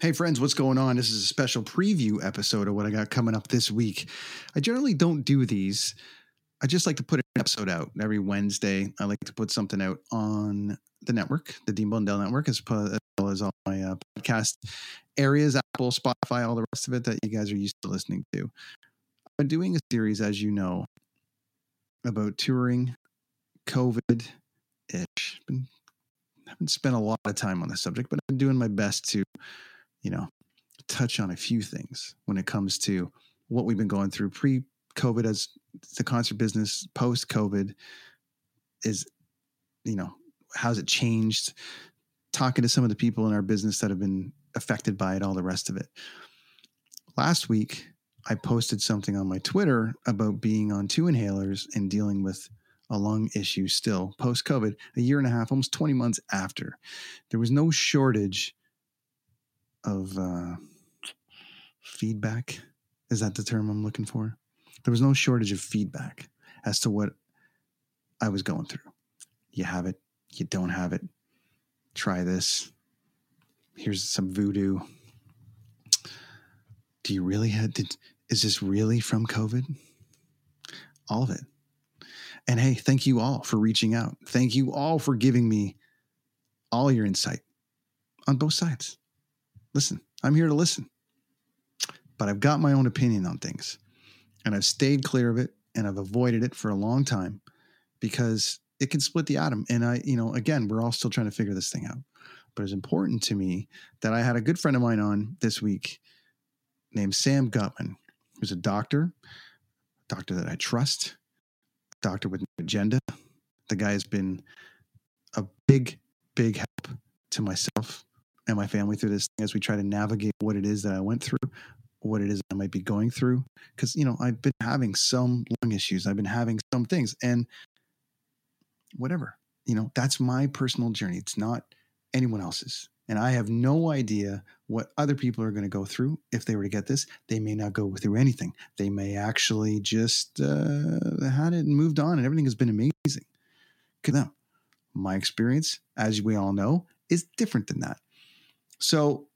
Hey, friends, what's going on? This is a special preview episode of what I got coming up this week. I generally don't do these. I just like to put an episode out every Wednesday. I like to put something out on the network, the Dean Blundell Network, as well as all my uh, podcast areas, Apple, Spotify, all the rest of it that you guys are used to listening to. I've been doing a series, as you know, about touring, COVID ish. Been haven't spent a lot of time on the subject, but I'm doing my best to you know, touch on a few things when it comes to what we've been going through pre COVID as the concert business, post COVID is, you know, how's it changed? Talking to some of the people in our business that have been affected by it, all the rest of it. Last week, I posted something on my Twitter about being on two inhalers and dealing with a lung issue still post COVID, a year and a half, almost 20 months after. There was no shortage of uh, feedback. Is that the term I'm looking for? There was no shortage of feedback as to what I was going through. You have it, you don't have it. Try this. Here's some voodoo. Do you really have did is this really from COVID? All of it. And hey, thank you all for reaching out. Thank you all for giving me all your insight on both sides. Listen, I'm here to listen. But I've got my own opinion on things. And I've stayed clear of it and I've avoided it for a long time because it can split the atom. And I, you know, again, we're all still trying to figure this thing out. But it's important to me that I had a good friend of mine on this week named Sam Gutman, who's a doctor, a doctor that I trust, doctor with an agenda. The guy has been a big, big help to myself and my family through this as we try to navigate what it is that I went through, what it is I might be going through. Because, you know, I've been having some lung issues, I've been having some things, and whatever, you know, that's my personal journey. It's not anyone else's. And I have no idea what other people are going to go through if they were to get this. They may not go through anything. They may actually just uh, had it and moved on, and everything has been amazing. Now, my experience, as we all know, is different than that. So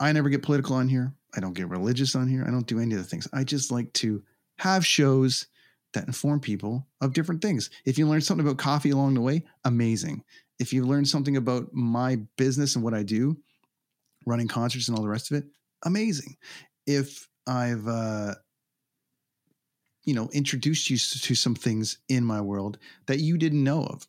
I never get political on here. I don't get religious on here. I don't do any of the things. I just like to have shows that inform people of different things. If you learn something about coffee along the way, amazing. If you learn something about my business and what I do, running concerts and all the rest of it, amazing. If I've uh, you know introduced you to some things in my world that you didn't know of,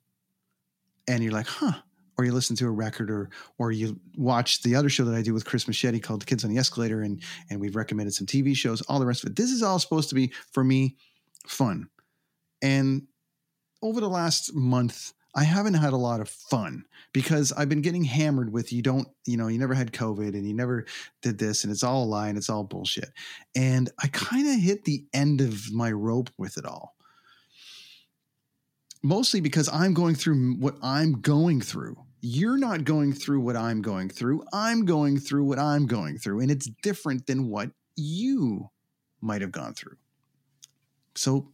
and you're like, huh, or you listen to a record or or you watch the other show that I do with Chris Machete called Kids on the Escalator and and we've recommended some TV shows, all the rest of it. This is all supposed to be for me fun. And over the last month, I haven't had a lot of fun because I've been getting hammered with you don't, you know, you never had COVID and you never did this and it's all a lie and it's all bullshit. And I kind of hit the end of my rope with it all. Mostly because I'm going through what I'm going through you're not going through what I'm going through. I'm going through what I'm going through, and it's different than what you might have gone through. So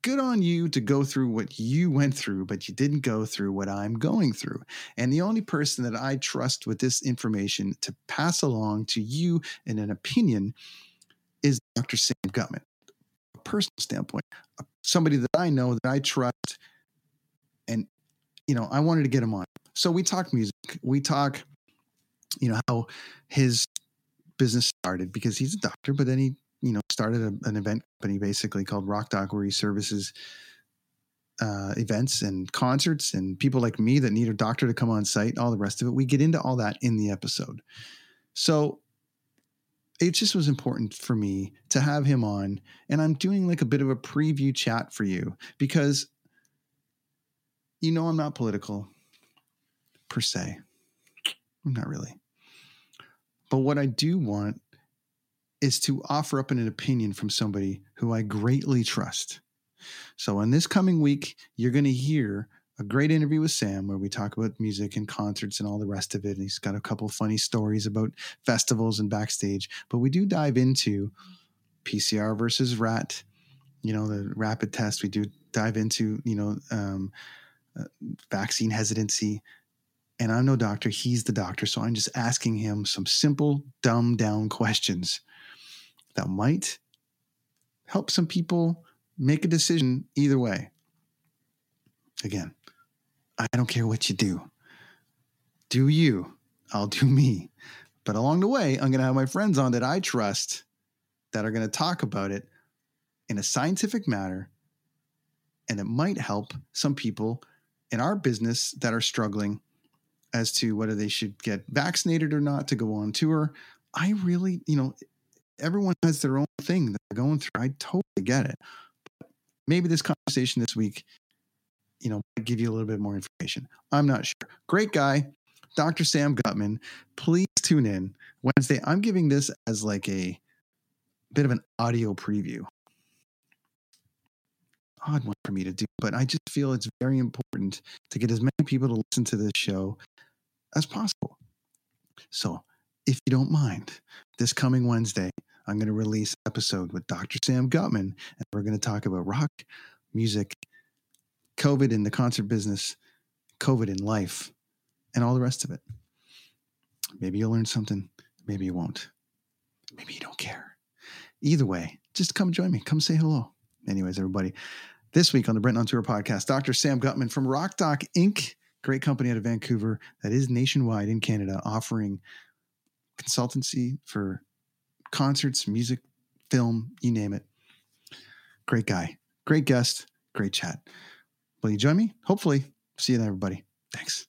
good on you to go through what you went through, but you didn't go through what I'm going through. And the only person that I trust with this information to pass along to you in an opinion is Dr. Sam Gutman. A personal standpoint, somebody that I know that I trust. And, you know, I wanted to get him on so we talk music. We talk, you know, how his business started because he's a doctor, but then he, you know, started a, an event company basically called Rock Doc where he services uh, events and concerts and people like me that need a doctor to come on site, all the rest of it. We get into all that in the episode. So it just was important for me to have him on. And I'm doing like a bit of a preview chat for you because you know I'm not political per se. Not really. But what I do want is to offer up an opinion from somebody who I greatly trust. So, in this coming week, you're going to hear a great interview with Sam where we talk about music and concerts and all the rest of it. And he's got a couple funny stories about festivals and backstage. But we do dive into PCR versus RAT, you know, the rapid test. We do dive into, you know, um, uh, vaccine hesitancy. And I'm no doctor, he's the doctor. So I'm just asking him some simple, dumb down questions that might help some people make a decision either way. Again, I don't care what you do. Do you? I'll do me. But along the way, I'm going to have my friends on that I trust that are going to talk about it in a scientific manner. And it might help some people in our business that are struggling as to whether they should get vaccinated or not to go on tour. I really, you know, everyone has their own thing that they're going through. I totally get it. But maybe this conversation this week, you know, might give you a little bit more information. I'm not sure. Great guy, Dr. Sam Gutman. Please tune in Wednesday. I'm giving this as like a bit of an audio preview. Odd one for me to do, but I just feel it's very important to get as many people to listen to this show as possible. So, if you don't mind, this coming Wednesday, I'm going to release episode with Dr. Sam Gutman, and we're going to talk about rock, music, COVID in the concert business, COVID in life, and all the rest of it. Maybe you'll learn something, maybe you won't. Maybe you don't care. Either way, just come join me. Come say hello. Anyways, everybody, this week on the Brent on Tour podcast, Dr. Sam Gutman from Rock Doc Inc., great company out of Vancouver that is nationwide in Canada, offering consultancy for concerts, music, film, you name it. Great guy, great guest, great chat. Will you join me? Hopefully. See you then, everybody. Thanks.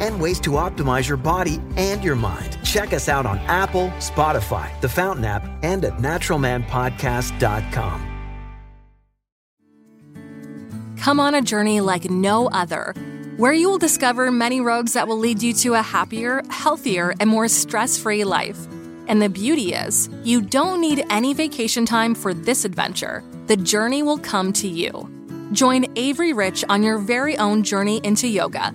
and ways to optimize your body and your mind. Check us out on Apple, Spotify, the Fountain app, and at naturalmanpodcast.com. Come on a journey like no other, where you will discover many roads that will lead you to a happier, healthier, and more stress free life. And the beauty is, you don't need any vacation time for this adventure. The journey will come to you. Join Avery Rich on your very own journey into yoga.